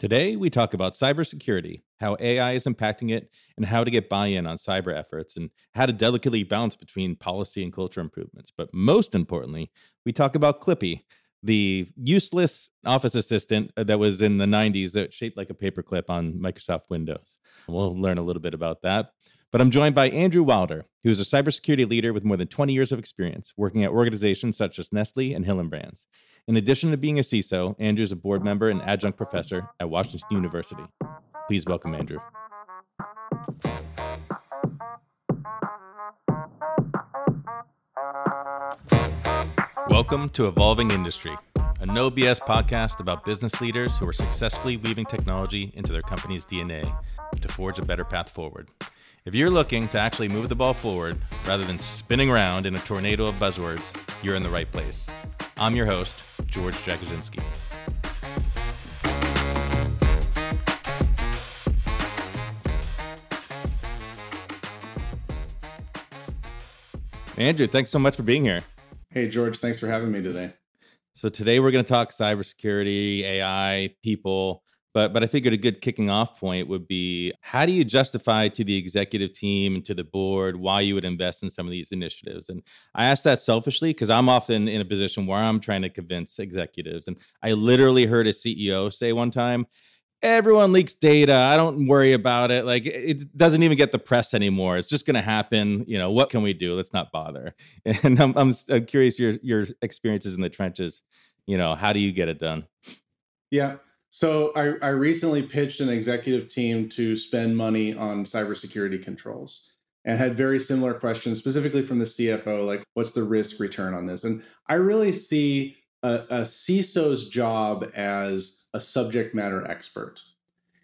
Today, we talk about cybersecurity, how AI is impacting it, and how to get buy in on cyber efforts, and how to delicately balance between policy and culture improvements. But most importantly, we talk about Clippy, the useless office assistant uh, that was in the 90s that shaped like a paperclip on Microsoft Windows. We'll learn a little bit about that. But I'm joined by Andrew Wilder, who is a cybersecurity leader with more than 20 years of experience working at organizations such as Nestle and Hillenbrand's. In addition to being a CISO, Andrew is a board member and adjunct professor at Washington University. Please welcome Andrew. Welcome to Evolving Industry, a no BS podcast about business leaders who are successfully weaving technology into their company's DNA to forge a better path forward. If you're looking to actually move the ball forward rather than spinning around in a tornado of buzzwords, you're in the right place. I'm your host, George Jagosinski. Andrew, thanks so much for being here. Hey, George, thanks for having me today. So, today we're going to talk cybersecurity, AI, people. But but I figured a good kicking off point would be how do you justify to the executive team and to the board why you would invest in some of these initiatives? And I ask that selfishly because I'm often in a position where I'm trying to convince executives. And I literally heard a CEO say one time, everyone leaks data. I don't worry about it. Like it doesn't even get the press anymore. It's just going to happen. You know, what can we do? Let's not bother. And I'm, I'm, I'm curious your your experiences in the trenches. You know, how do you get it done? Yeah. So I, I recently pitched an executive team to spend money on cybersecurity controls and had very similar questions, specifically from the CFO, like what's the risk return on this? And I really see a, a CISO's job as a subject matter expert.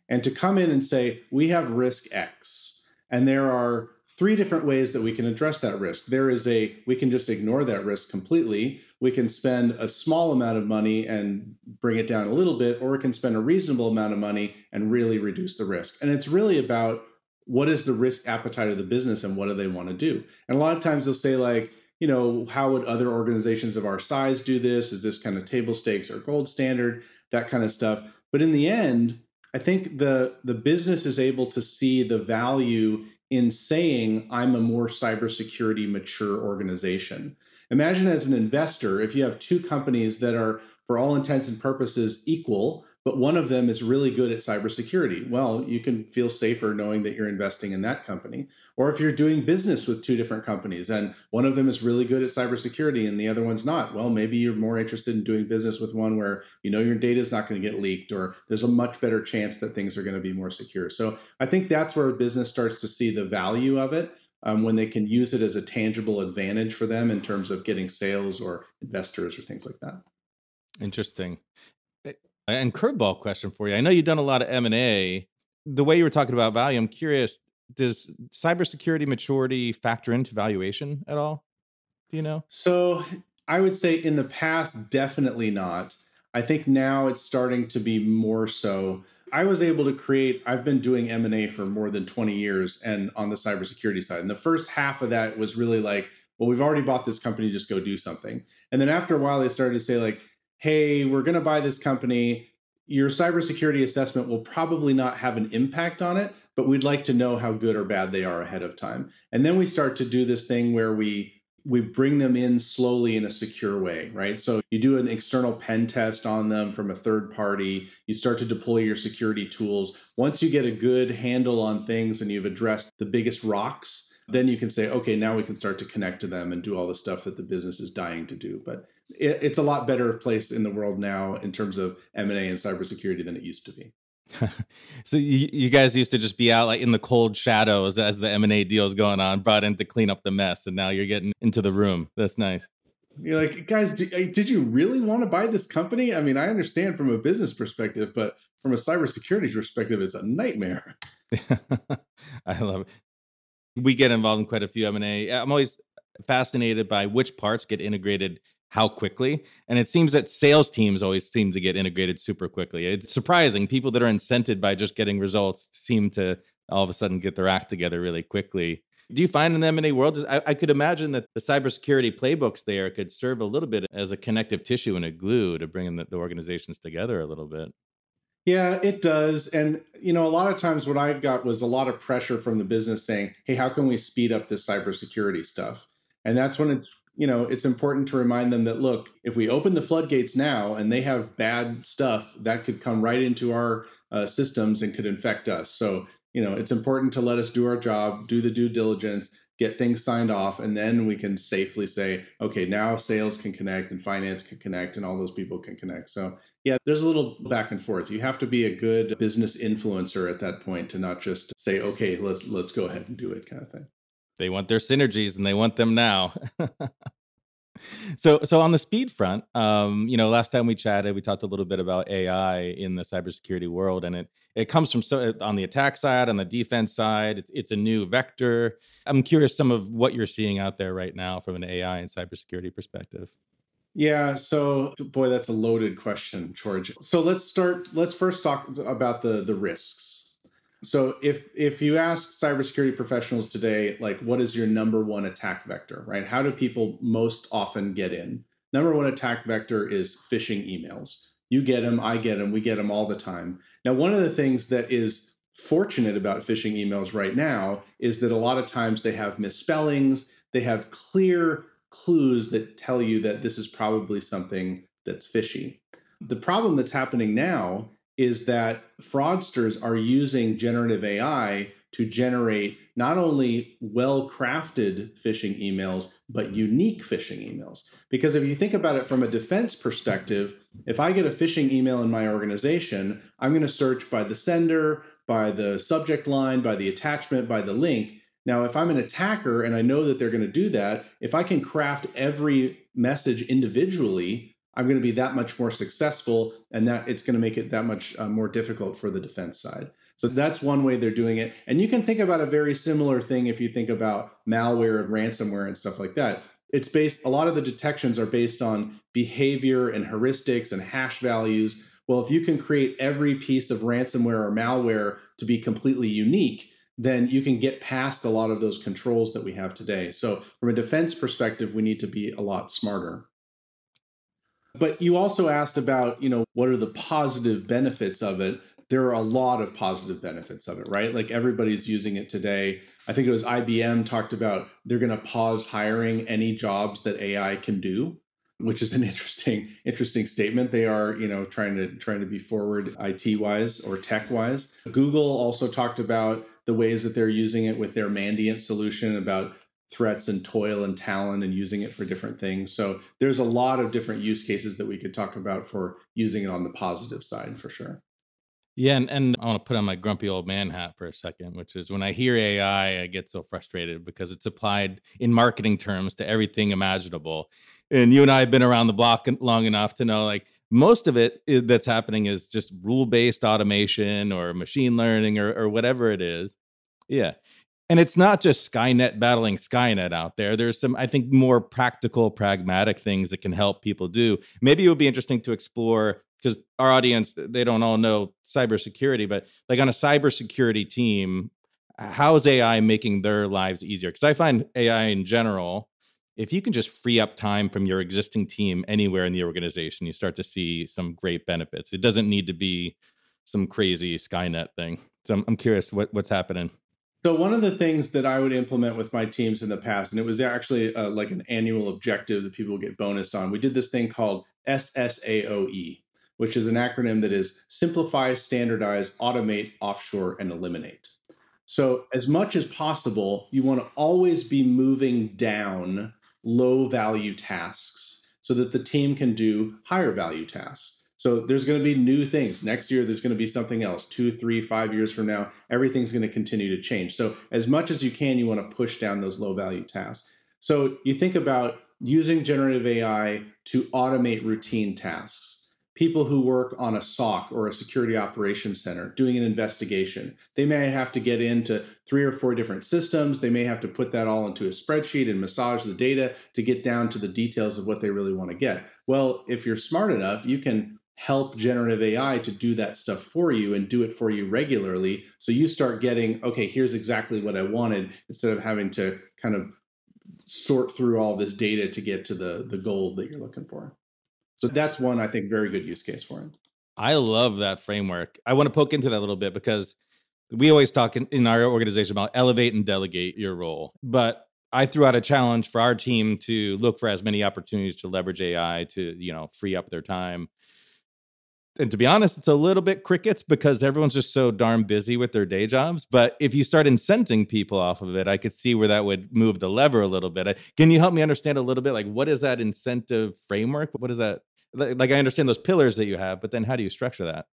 And to come in and say, we have risk X, and there are three different ways that we can address that risk. There is a, we can just ignore that risk completely. We can spend a small amount of money and bring it down a little bit, or we can spend a reasonable amount of money and really reduce the risk. And it's really about what is the risk appetite of the business and what do they want to do. And a lot of times they'll say, like, you know, how would other organizations of our size do this? Is this kind of table stakes or gold standard? That kind of stuff. But in the end, I think the the business is able to see the value in saying I'm a more cybersecurity mature organization. Imagine as an investor, if you have two companies that are, for all intents and purposes, equal, but one of them is really good at cybersecurity. Well, you can feel safer knowing that you're investing in that company. Or if you're doing business with two different companies and one of them is really good at cybersecurity and the other one's not, well, maybe you're more interested in doing business with one where you know your data is not going to get leaked or there's a much better chance that things are going to be more secure. So I think that's where a business starts to see the value of it. Um, when they can use it as a tangible advantage for them in terms of getting sales or investors or things like that. Interesting. And curveball question for you. I know you've done a lot of M and A. The way you were talking about value, I'm curious. Does cybersecurity maturity factor into valuation at all? Do you know? So I would say in the past, definitely not. I think now it's starting to be more so. I was able to create. I've been doing M and A for more than 20 years, and on the cybersecurity side. And the first half of that was really like, well, we've already bought this company, just go do something. And then after a while, they started to say like, hey, we're going to buy this company. Your cybersecurity assessment will probably not have an impact on it, but we'd like to know how good or bad they are ahead of time. And then we start to do this thing where we we bring them in slowly in a secure way, right? So you do an external pen test on them from a third party. You start to deploy your security tools. Once you get a good handle on things and you've addressed the biggest rocks, then you can say, okay, now we can start to connect to them and do all the stuff that the business is dying to do. But it, it's a lot better place in the world now in terms of M and A and cybersecurity than it used to be. so you, you, guys used to just be out like in the cold shadows as the M and A deals going on, brought in to clean up the mess, and now you're getting into the room. That's nice. You're like, guys, did, uh, did you really want to buy this company? I mean, I understand from a business perspective, but from a cybersecurity perspective, it's a nightmare. I love it. We get involved in quite a few M and A. I'm always fascinated by which parts get integrated how quickly. And it seems that sales teams always seem to get integrated super quickly. It's surprising. People that are incented by just getting results seem to all of a sudden get their act together really quickly. Do you find in the M&A world, I, I could imagine that the cybersecurity playbooks there could serve a little bit as a connective tissue and a glue to bring the, the organizations together a little bit. Yeah, it does. And, you know, a lot of times what I got was a lot of pressure from the business saying, hey, how can we speed up this cybersecurity stuff? And that's when it's, you know, it's important to remind them that, look, if we open the floodgates now and they have bad stuff, that could come right into our uh, systems and could infect us. So, you know, it's important to let us do our job, do the due diligence, get things signed off, and then we can safely say, okay, now sales can connect and finance can connect and all those people can connect. So yeah, there's a little back and forth. You have to be a good business influencer at that point to not just say, okay, let's let's go ahead and do it kind of thing. They want their synergies and they want them now. so so on the speed front um, you know last time we chatted we talked a little bit about ai in the cybersecurity world and it it comes from so on the attack side on the defense side it's, it's a new vector i'm curious some of what you're seeing out there right now from an ai and cybersecurity perspective yeah, so boy, that's a loaded question, George. So let's start. Let's first talk about the the risks. So if if you ask cybersecurity professionals today, like what is your number one attack vector, right? How do people most often get in? Number one attack vector is phishing emails. You get them, I get them, we get them all the time. Now, one of the things that is fortunate about phishing emails right now is that a lot of times they have misspellings, they have clear clues that tell you that this is probably something that's fishy. The problem that's happening now is that fraudsters are using generative AI to generate not only well crafted phishing emails, but unique phishing emails. Because if you think about it from a defense perspective, if I get a phishing email in my organization, I'm going to search by the sender, by the subject line, by the attachment, by the link. Now, if I'm an attacker and I know that they're going to do that, if I can craft every message individually, I'm going to be that much more successful, and that it's going to make it that much uh, more difficult for the defense side. So that's one way they're doing it. And you can think about a very similar thing if you think about malware and ransomware and stuff like that. It's based, a lot of the detections are based on behavior and heuristics and hash values. Well, if you can create every piece of ransomware or malware to be completely unique, then you can get past a lot of those controls that we have today. So, from a defense perspective, we need to be a lot smarter. But you also asked about, you know, what are the positive benefits of it? There are a lot of positive benefits of it, right? Like everybody's using it today. I think it was IBM talked about they're going to pause hiring any jobs that AI can do, which is an interesting interesting statement. They are, you know, trying to trying to be forward IT wise or tech wise. Google also talked about the ways that they're using it with their Mandiant solution about threats and toil and talent and using it for different things. So there's a lot of different use cases that we could talk about for using it on the positive side for sure. Yeah, and, and I want to put on my grumpy old man hat for a second, which is when I hear AI, I get so frustrated because it's applied in marketing terms to everything imaginable. And you and I have been around the block long enough to know like most of it is, that's happening is just rule based automation or machine learning or, or whatever it is. Yeah and it's not just Skynet battling Skynet out there. There's some, I think, more practical, pragmatic things that can help people do. Maybe it would be interesting to explore because our audience, they don't all know cybersecurity, but like on a cybersecurity team, how is AI making their lives easier? Because I find AI in general, if you can just free up time from your existing team anywhere in the organization, you start to see some great benefits. It doesn't need to be some crazy Skynet thing. So I'm, curious what, what's happening. So one of the things that I would implement with my teams in the past, and it was actually uh, like an annual objective that people get bonused on. We did this thing called SSAOE, which is an acronym that is simplify, standardize, automate, offshore, and eliminate. So as much as possible, you want to always be moving down low value tasks so that the team can do higher value tasks. So there's going to be new things. Next year, there's going to be something else. Two, three, five years from now, everything's going to continue to change. So as much as you can, you want to push down those low value tasks. So you think about using generative AI to automate routine tasks. People who work on a SOC or a security operations center doing an investigation, they may have to get into three or four different systems. They may have to put that all into a spreadsheet and massage the data to get down to the details of what they really want to get. Well, if you're smart enough, you can help generative AI to do that stuff for you and do it for you regularly. So you start getting, okay, here's exactly what I wanted instead of having to kind of sort through all this data to get to the, the goal that you're looking for. So that's one, I think, very good use case for it. I love that framework. I want to poke into that a little bit because we always talk in, in our organization about elevate and delegate your role. But I threw out a challenge for our team to look for as many opportunities to leverage AI to, you know, free up their time. And to be honest, it's a little bit crickets because everyone's just so darn busy with their day jobs. But if you start incenting people off of it, I could see where that would move the lever a little bit. Can you help me understand a little bit? Like, what is that incentive framework? What is that? Like, I understand those pillars that you have, but then how do you structure that?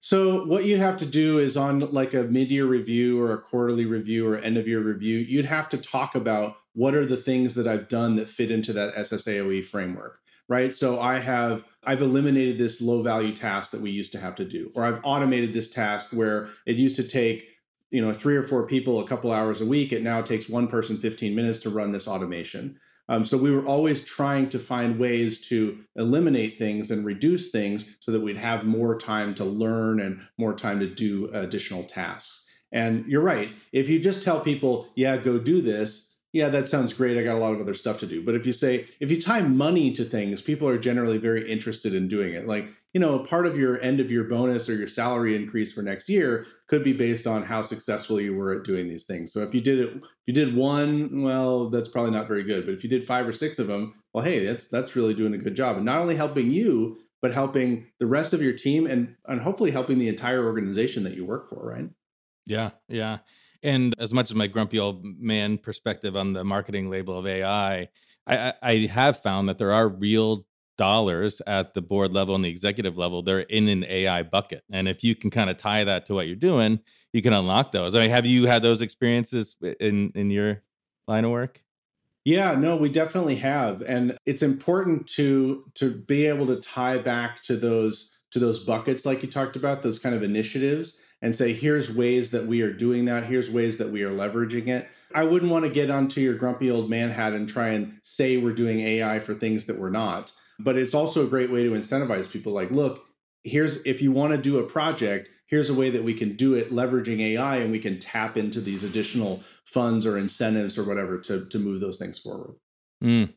So what you'd have to do is on like a mid-year review or a quarterly review or end of year review, you'd have to talk about what are the things that I've done that fit into that SSAOE framework, right? So I have I've eliminated this low value task that we used to have to do, or I've automated this task where it used to take you know three or four people a couple hours a week. It now takes one person 15 minutes to run this automation. Um, so we were always trying to find ways to eliminate things and reduce things so that we'd have more time to learn and more time to do additional tasks. And you're right. If you just tell people, yeah, go do this, yeah, that sounds great. I got a lot of other stuff to do. But if you say, if you tie money to things, people are generally very interested in doing it. Like, you know, part of your end of your bonus or your salary increase for next year could be based on how successful you were at doing these things. So if you did it, if you did one, well, that's probably not very good. But if you did five or six of them, well, hey, that's that's really doing a good job. And not only helping you, but helping the rest of your team and and hopefully helping the entire organization that you work for, right? Yeah, yeah. And as much as my grumpy old man perspective on the marketing label of AI, I, I have found that there are real dollars at the board level and the executive level. They're in an AI bucket, and if you can kind of tie that to what you're doing, you can unlock those. I mean, have you had those experiences in in your line of work? Yeah, no, we definitely have, and it's important to to be able to tie back to those to those buckets like you talked about, those kind of initiatives and say, here's ways that we are doing that. Here's ways that we are leveraging it. I wouldn't want to get onto your grumpy old man hat and try and say we're doing AI for things that we're not. But it's also a great way to incentivize people like, look, here's if you want to do a project, here's a way that we can do it leveraging AI and we can tap into these additional funds or incentives or whatever to, to move those things forward. Mm.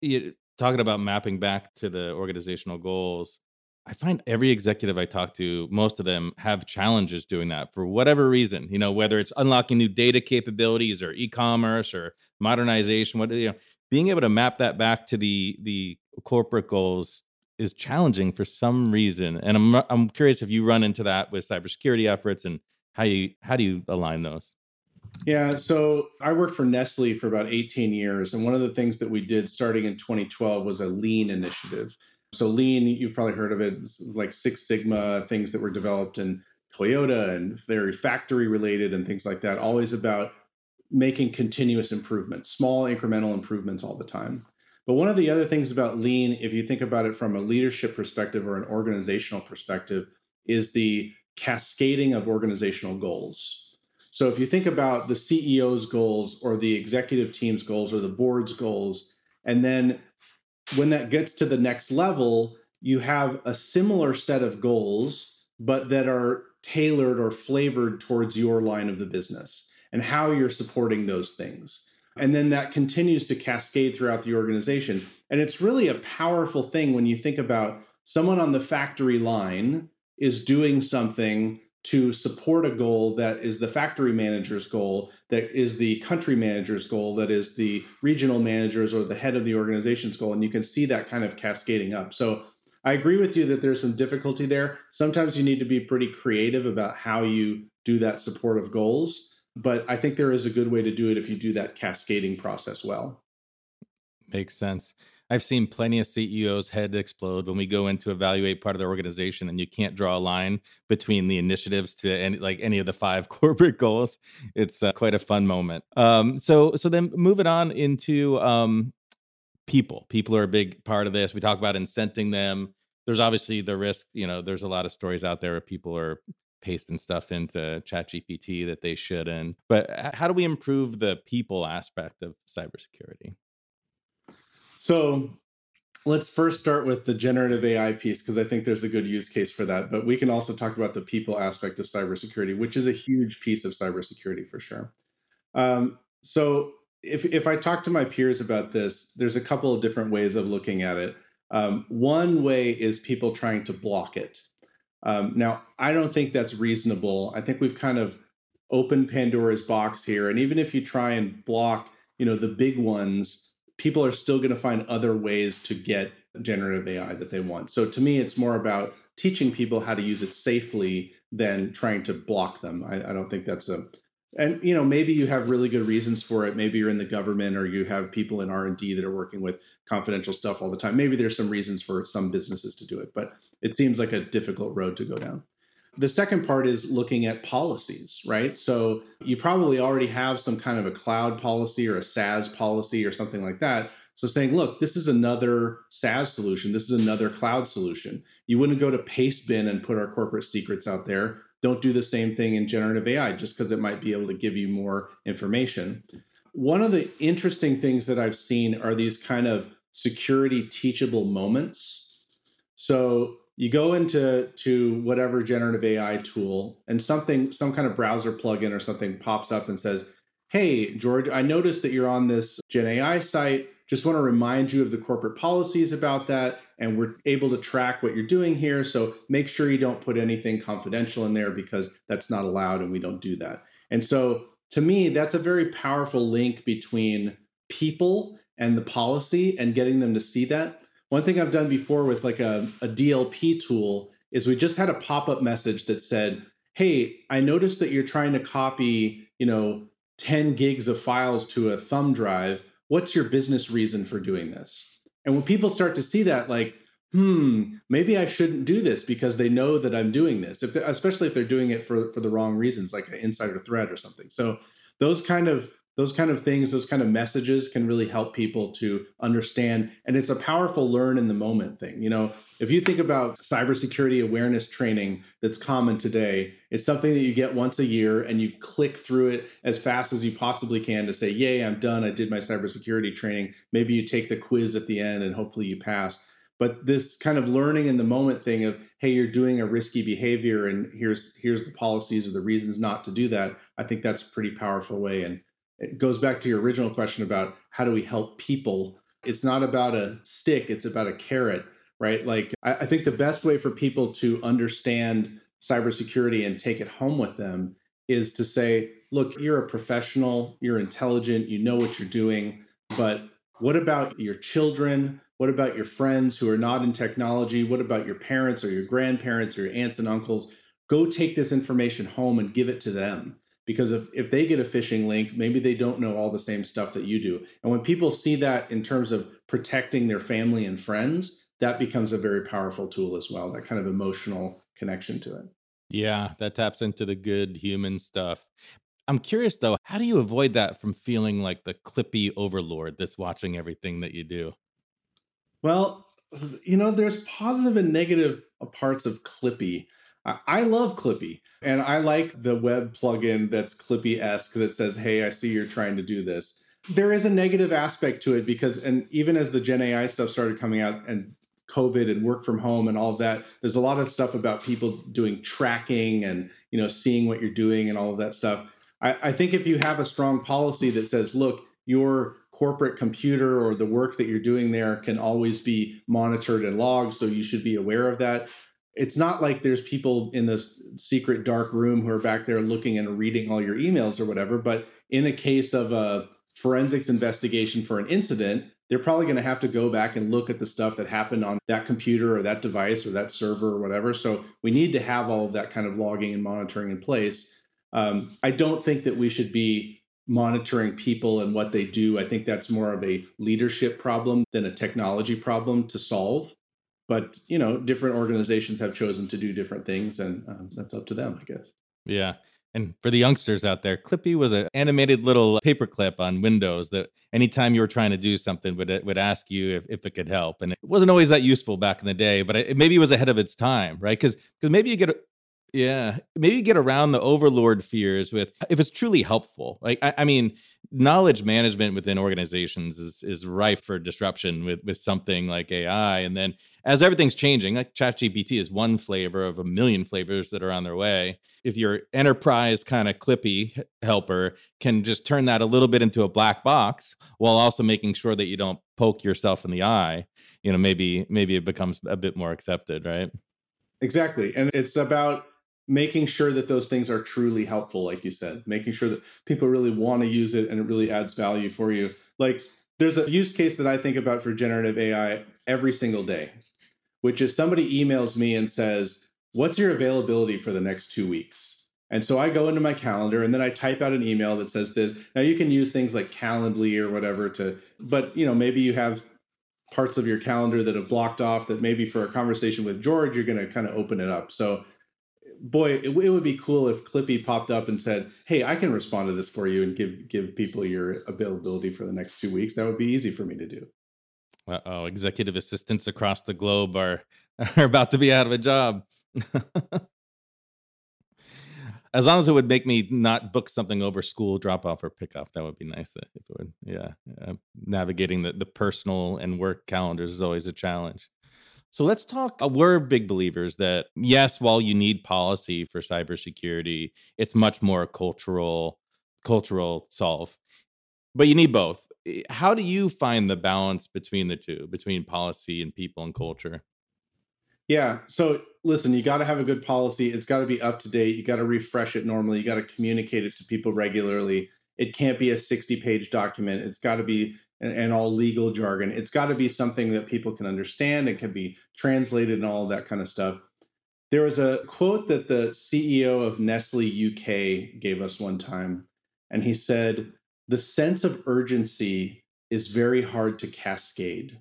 You, talking about mapping back to the organizational goals, I find every executive I talk to, most of them have challenges doing that for whatever reason. You know, whether it's unlocking new data capabilities or e-commerce or modernization, what you know, being able to map that back to the the corporate goals is challenging for some reason. And I'm I'm curious if you run into that with cybersecurity efforts and how you how do you align those? Yeah, so I worked for Nestle for about 18 years, and one of the things that we did starting in 2012 was a lean initiative. So lean, you've probably heard of it, it's like Six Sigma things that were developed in Toyota and very factory related and things like that. Always about making continuous improvements, small incremental improvements all the time. But one of the other things about lean, if you think about it from a leadership perspective or an organizational perspective, is the cascading of organizational goals. So if you think about the CEO's goals or the executive team's goals or the board's goals, and then when that gets to the next level, you have a similar set of goals, but that are tailored or flavored towards your line of the business and how you're supporting those things. And then that continues to cascade throughout the organization. And it's really a powerful thing when you think about someone on the factory line is doing something to support a goal that is the factory manager's goal, that is the country manager's goal, that is the regional manager's or the head of the organization's goal. And you can see that kind of cascading up. So I agree with you that there's some difficulty there. Sometimes you need to be pretty creative about how you do that support of goals. But I think there is a good way to do it if you do that cascading process well. Makes sense. I've seen plenty of CEOs' head explode when we go in to evaluate part of their organization, and you can't draw a line between the initiatives to any like any of the five corporate goals. It's uh, quite a fun moment. Um, so so then moving on into um, people. People are a big part of this. We talk about incenting them. There's obviously the risk. You know, there's a lot of stories out there where people are pasting stuff into ChatGPT that they shouldn't. But how do we improve the people aspect of cybersecurity? So let's first start with the generative AI piece because I think there's a good use case for that. But we can also talk about the people aspect of cybersecurity, which is a huge piece of cybersecurity for sure. Um, so if if I talk to my peers about this, there's a couple of different ways of looking at it. Um, one way is people trying to block it. Um, now, I don't think that's reasonable. I think we've kind of opened Pandora's box here, and even if you try and block, you know, the big ones, people are still going to find other ways to get generative AI that they want. So to me, it's more about teaching people how to use it safely than trying to block them. I, I don't think that's a and you know maybe you have really good reasons for it maybe you're in the government or you have people in r&d that are working with confidential stuff all the time maybe there's some reasons for some businesses to do it but it seems like a difficult road to go down the second part is looking at policies right? So you probably already have some kind of a cloud policy or a saas policy or something like that. So saying look this is another saas solution. This is another cloud solution. You wouldn't go to pastebin and put our corporate secrets out there. Don't do the same thing in generative AI just because it might be able to give you more information. One of the interesting things that I've seen are these kind of security teachable moments. So you go into to whatever generative AI tool and something some kind of browser plugin or something pops up and says, "Hey, George, I noticed that you're on this Gen AI site. Just want to remind you of the corporate policies about that and we're able to track what you're doing here. So make sure you don't put anything confidential in there because that's not allowed and we don't do that. And so to me, that's a very powerful link between people and the policy and getting them to see that. One thing I've done before with like a, a DLP tool is we just had a pop-up message that said, hey, I noticed that you're trying to copy, you know, 10 gigs of files to a thumb drive. What's your business reason for doing this? And when people start to see that, like, hmm, maybe I shouldn't do this because they know that I'm doing this, if especially if they're doing it for for the wrong reasons, like an insider threat or something. So those kind of those kind of things, those kind of messages can really help people to understand. And it's a powerful learn in the moment thing. You know, if you think about cybersecurity awareness training that's common today, it's something that you get once a year and you click through it as fast as you possibly can to say, Yay, I'm done. I did my cybersecurity training. Maybe you take the quiz at the end and hopefully you pass. But this kind of learning in the moment thing of, hey, you're doing a risky behavior and here's here's the policies or the reasons not to do that, I think that's a pretty powerful way. And it goes back to your original question about how do we help people. It's not about a stick it's about a carrot right? Like I, I, think the best way for people to understand cybersecurity and take it home with them is to say look you're a professional you're intelligent you know what you're doing but what about your children? What about your friends who are not in technology? What about your parents or your grandparents or your aunts and uncles? Go take this information home and give it to them because if, if they get a phishing link maybe they don't know all the same stuff that you do. And when people see that in terms of protecting their family and friends that becomes a very powerful tool as well that kind of emotional connection to it. Yeah that taps into the good human stuff. I'm curious though how do you avoid that from feeling like the clippy overlord that's watching everything that you do? Well you know there's positive and negative uh, parts of clippy I love Clippy, and I like the web plugin that's Clippy esque that says, "Hey, I see you're trying to do this." There is a negative aspect to it because, and even as the Gen AI stuff started coming out and COVID and work from home and all of that, there's a lot of stuff about people doing tracking and you know seeing what you're doing and all of that stuff. I, I think if you have a strong policy that says, "Look, your corporate computer or the work that you're doing there can always be monitored and logged, so you should be aware of that." It's not like there's people in this secret dark room who are back there looking and reading all your emails or whatever. But in a case of a forensics investigation for an incident, they're probably going to have to go back and look at the stuff that happened on that computer or that device or that server or whatever. So we need to have all of that kind of logging and monitoring in place. Um, I don't think that we should be monitoring people and what they do. I think that's more of a leadership problem than a technology problem to solve but you know different organizations have chosen to do different things and um, that's up to them i guess. Yeah and for the youngsters out there clippy was an animated little paperclip on windows that anytime you were trying to do something would it would ask you if, if it could help and it wasn't always that useful back in the day but it, maybe it was ahead of its time right? Because because maybe you get Yeah, maybe get around the overlord fears with if it's truly helpful. Like, I, I, mean, knowledge management within organizations is is rife for disruption with with something like AI. And then as everything's changing, like ChatGPT is one flavor of a million flavors that are on their way. If your enterprise kind of clippy helper can just turn that a little bit into a black box while also making sure that you don't poke yourself in the eye, you know, maybe maybe it becomes a bit more accepted, right? Exactly. And it's about making sure that those things are truly helpful, like you said, making sure that people really want to use it and it really adds value for you. Like there's a use case that I think about for generative AI every single day, which is somebody emails me and says, What's your availability for the next two weeks? And so I go into my calendar and then I type out an email that says this. Now you can use things like Calendly or whatever to, but you know, maybe you have parts of your calendar that have blocked off that maybe for a conversation with George, you're going to kind of open it up. So boy, it, it, would be cool if Clippy popped up and said, "Hey, I can respond to this for you and give give people your availability for the next two weeks." That would be easy for me to do. oh, executive assistants across the globe are are about to be out of a job. as long as it would make me not book something over school drop off or pickup, that would be nice. That if it would, yeah, uh, navigating the the personal and work calendars is always a challenge. So let's talk. Uh, we're big believers that yes, while you need policy for cybersecurity, it's much more cultural cultural solve. But you need both. How do you find the balance between the two, between policy and people and culture? Yeah. So listen, you got to have a good policy. It's got to be up to date. You got to refresh it normally. You got to communicate it to people regularly. It can't be a 60 page document. It's got to be and, and all legal jargon. It's got to be something that people can understand and can be translated and all that kind of stuff. There was a quote that the CEO of Nestle UK gave us one time, and he said, The sense of urgency is very hard to cascade.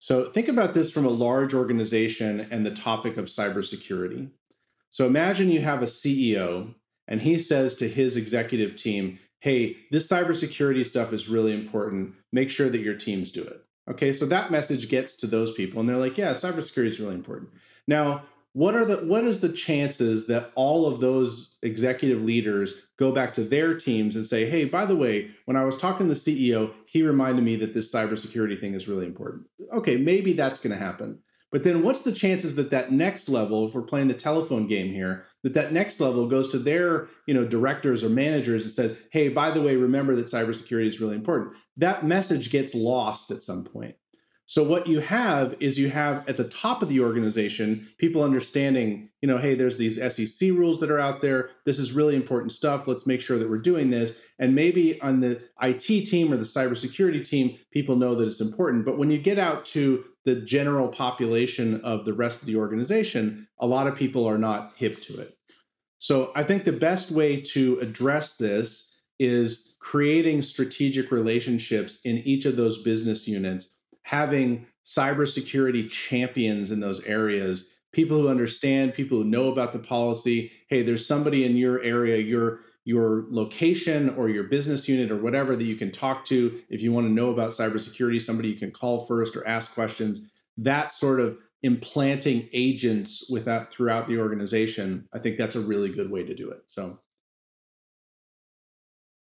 So think about this from a large organization and the topic of cybersecurity. So imagine you have a CEO and he says to his executive team, hey, this cybersecurity stuff is really important. Make sure that your teams do it. Okay, so that message gets to those people, and they're like, yeah, cybersecurity is really important. Now, what are the what is the chances that all of those executive leaders go back to their teams and say, hey, by the way, when I was talking to the CEO, he reminded me that this cybersecurity thing is really important. Okay, maybe that's going to happen. But then what's the chances that that next level, if we're playing the telephone game here, that that next level goes to their, you know, directors or managers and says, "Hey, by the way, remember that cybersecurity is really important." That message gets lost at some point. So what you have is you have at the top of the organization people understanding, you know, hey, there's these SEC rules that are out there. This is really important stuff. Let's make sure that we're doing this. And maybe on the IT team or the cybersecurity team, people know that it's important. But when you get out to the general population of the rest of the organization, a lot of people are not hip to it. So I think the best way to address this is creating strategic relationships in each of those business units, having cybersecurity champions in those areas, people who understand, people who know about the policy. Hey, there's somebody in your area, your your location or your business unit or whatever that you can talk to if you want to know about cybersecurity, somebody you can call first or ask questions. That sort of implanting agents with that throughout the organization, I think that's a really good way to do it. So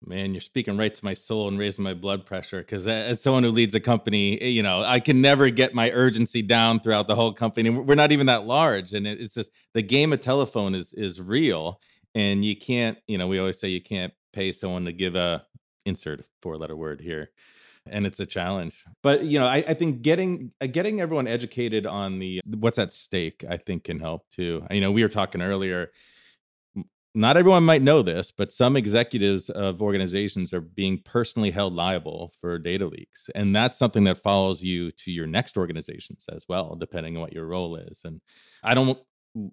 Man, you're speaking right to my soul and raising my blood pressure because as someone who leads a company, eh, you know, I can never get my urgency down throughout the whole company. We're not even that large, and it's just the game of telephone is is real, and you can't you know we always say you can't pay someone to give a insert four letter word here and it's a challenge but you know I, I, think getting uh, getting everyone educated on the what's at stake i think can help too you know we were talking earlier not everyone might know this but some executives of organizations are being personally held liable for data leaks and that's something that follows you to your next organizations as well depending on what your role is and i don't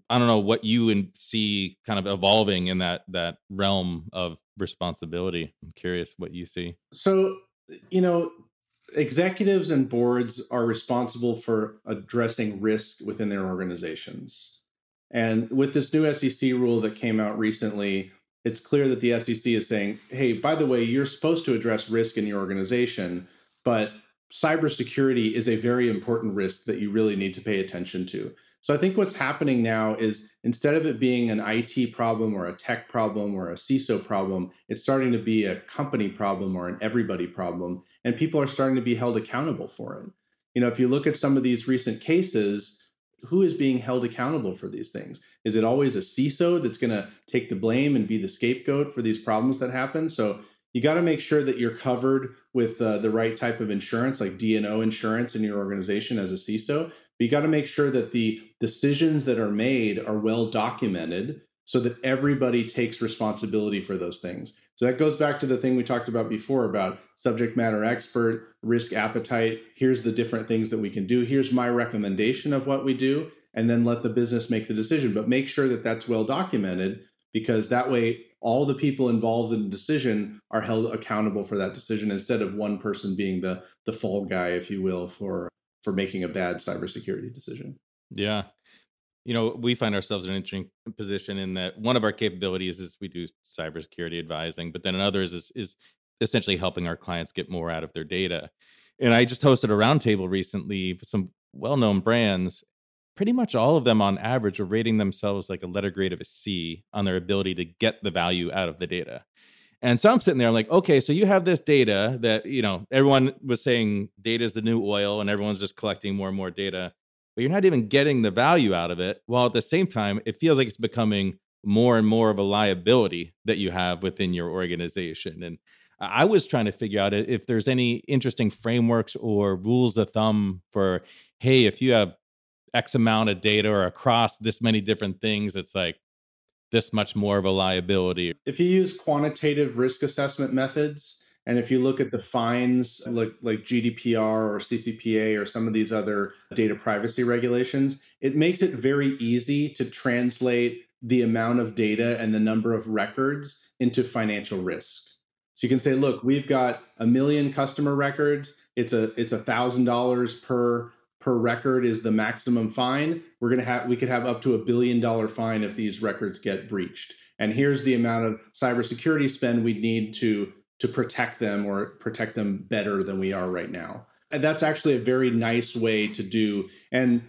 I don't know what you and see kind of evolving in that that realm of responsibility. I'm curious what you see. So, you know, executives and boards are responsible for addressing risk within their organizations. And with this new SEC rule that came out recently, it's clear that the SEC is saying, "Hey, by the way, you're supposed to address risk in your organization, but cybersecurity is a very important risk that you really need to pay attention to." So I think what's happening now is instead of it being an IT problem or a tech problem or a CISO problem, it's starting to be a company problem or an everybody problem. And people are starting to be held accountable for it. You know, if you look at some of these recent cases, who is being held accountable for these things? Is it always a CISO that's going to take the blame and be the scapegoat for these problems that happen? So you got to make sure that you're covered with uh, the right type of insurance, like D&O insurance in your organization as a CISO. But you got to make sure that the decisions that are made are well documented so that everybody takes responsibility for those things. So that goes back to the thing we talked about before about subject matter expert, risk appetite. Here's the different things that we can do. Here's my recommendation of what we do, and then let the business make the decision. But make sure that that's well documented because that way all the people involved in the decision are held accountable for that decision instead of one person being the the fall guy, if you will, for for making a bad cybersecurity decision. Yeah. You know, we find ourselves in an interesting position in that one of our capabilities is we do cybersecurity advising, but then another is, is, is essentially helping our clients get more out of their data. And I just hosted a roundtable recently with some well-known brands. Pretty much all of them, on average, are rating themselves like a letter grade of a C on their ability to get the value out of the data. And so I'm sitting there, I'm like, okay, so you have this data that, you know, everyone was saying data is the new oil and everyone's just collecting more and more data, but you're not even getting the value out of it. While at the same time, it feels like it's becoming more and more of a liability that you have within your organization. And I was trying to figure out if there's any interesting frameworks or rules of thumb for, hey, if you have X amount of data or across this many different things, it's like, this much more of a liability. If you use quantitative risk assessment methods, and if you look at the fines like, like GDPR or CCPA or some of these other data privacy regulations, it makes it very easy to translate the amount of data and the number of records into financial risk. So you can say, look, we've got a million customer records. It's a it's a thousand dollars per per record is the maximum fine. We're going to have we could have up to a billion dollar fine if these records get breached. And here's the amount of cybersecurity spend we need to to protect them or protect them better than we are right now. And that's actually a very nice way to do. And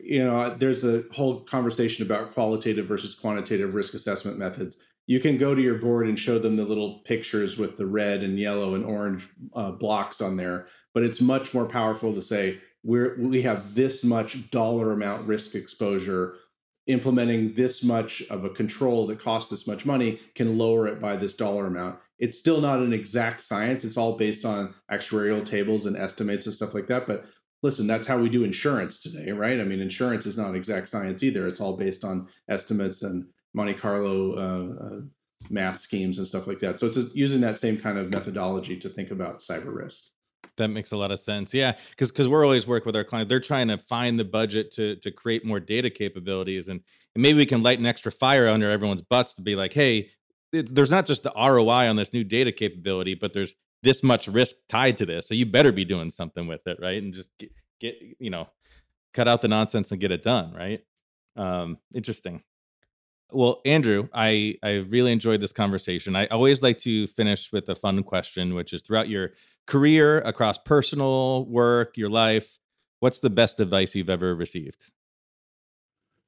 you know, there's a whole conversation about qualitative versus quantitative risk assessment methods. You can go to your board and show them the little pictures with the red and yellow and orange uh, blocks on there, but it's much more powerful to say, we're we have this much dollar amount risk exposure. Implementing this much of a control that costs this much money can lower it by this dollar amount. It's still not an exact science. It's all based on actuarial tables and estimates and stuff like that. But listen that's how we do insurance today right? I mean insurance is not exact science either. It's all based on estimates and monte carlo uh, uh, math schemes and stuff like that. So it's using that same kind of methodology to think about cyber risk that makes a lot of sense. Yeah, because because we're always working with our clients. They're trying to find the budget to to create more data capabilities, and, maybe we can light an extra fire under everyone's butts to be like, hey, there's not just the ROI on this new data capability, but there's this much risk tied to this. So you better be doing something with it, right? And just get, get you know, cut out the nonsense and get it done, right? Um, interesting. Well, Andrew, I I really enjoyed this conversation. I always like to finish with a fun question, which is throughout your career, across personal work, your life, what's the best advice you've ever received?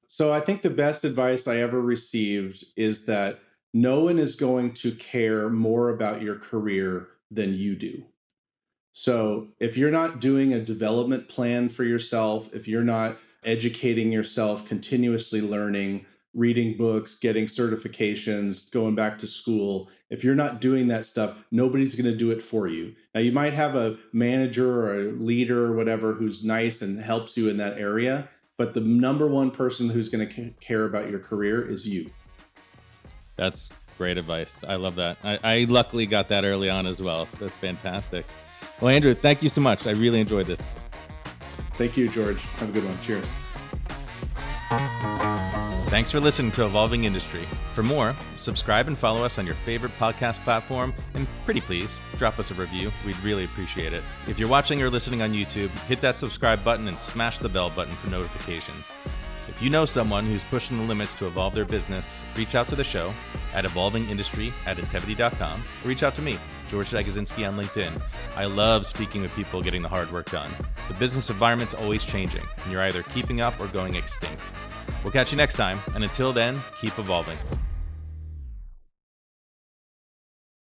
So I think the best advice I ever received is that no one is going to care more about your career than you do. So if you're not doing a development plan for yourself, if you're not educating yourself, continuously learning, reading books, getting certifications, going back to school. If you're not doing that stuff, nobody's going to do it for you. Now, you might have a manager or a leader or whatever who's nice and helps you in that area, but the number one person who's going to care about your career is you. That's great advice. I love that. I, I luckily got that early on as well. So that's fantastic. Well, Andrew, thank you so much. I really enjoyed this. Thank you, George. Have a good one. Cheers. Thanks for listening to Evolving Industry. For more, subscribe and follow us on your favorite podcast platform, and pretty please drop us a review. We'd really appreciate it. If you're watching or listening on YouTube, hit that subscribe button and smash the bell button for notifications. If you know someone who's pushing the limits to evolve their business, reach out to the show at evolvingindustry at intevity.com or reach out to me, George Dagazinski on LinkedIn. I love speaking with people getting the hard work done. The business environment's always changing, and you're either keeping up or going extinct. We'll catch you next time, and until then, keep evolving.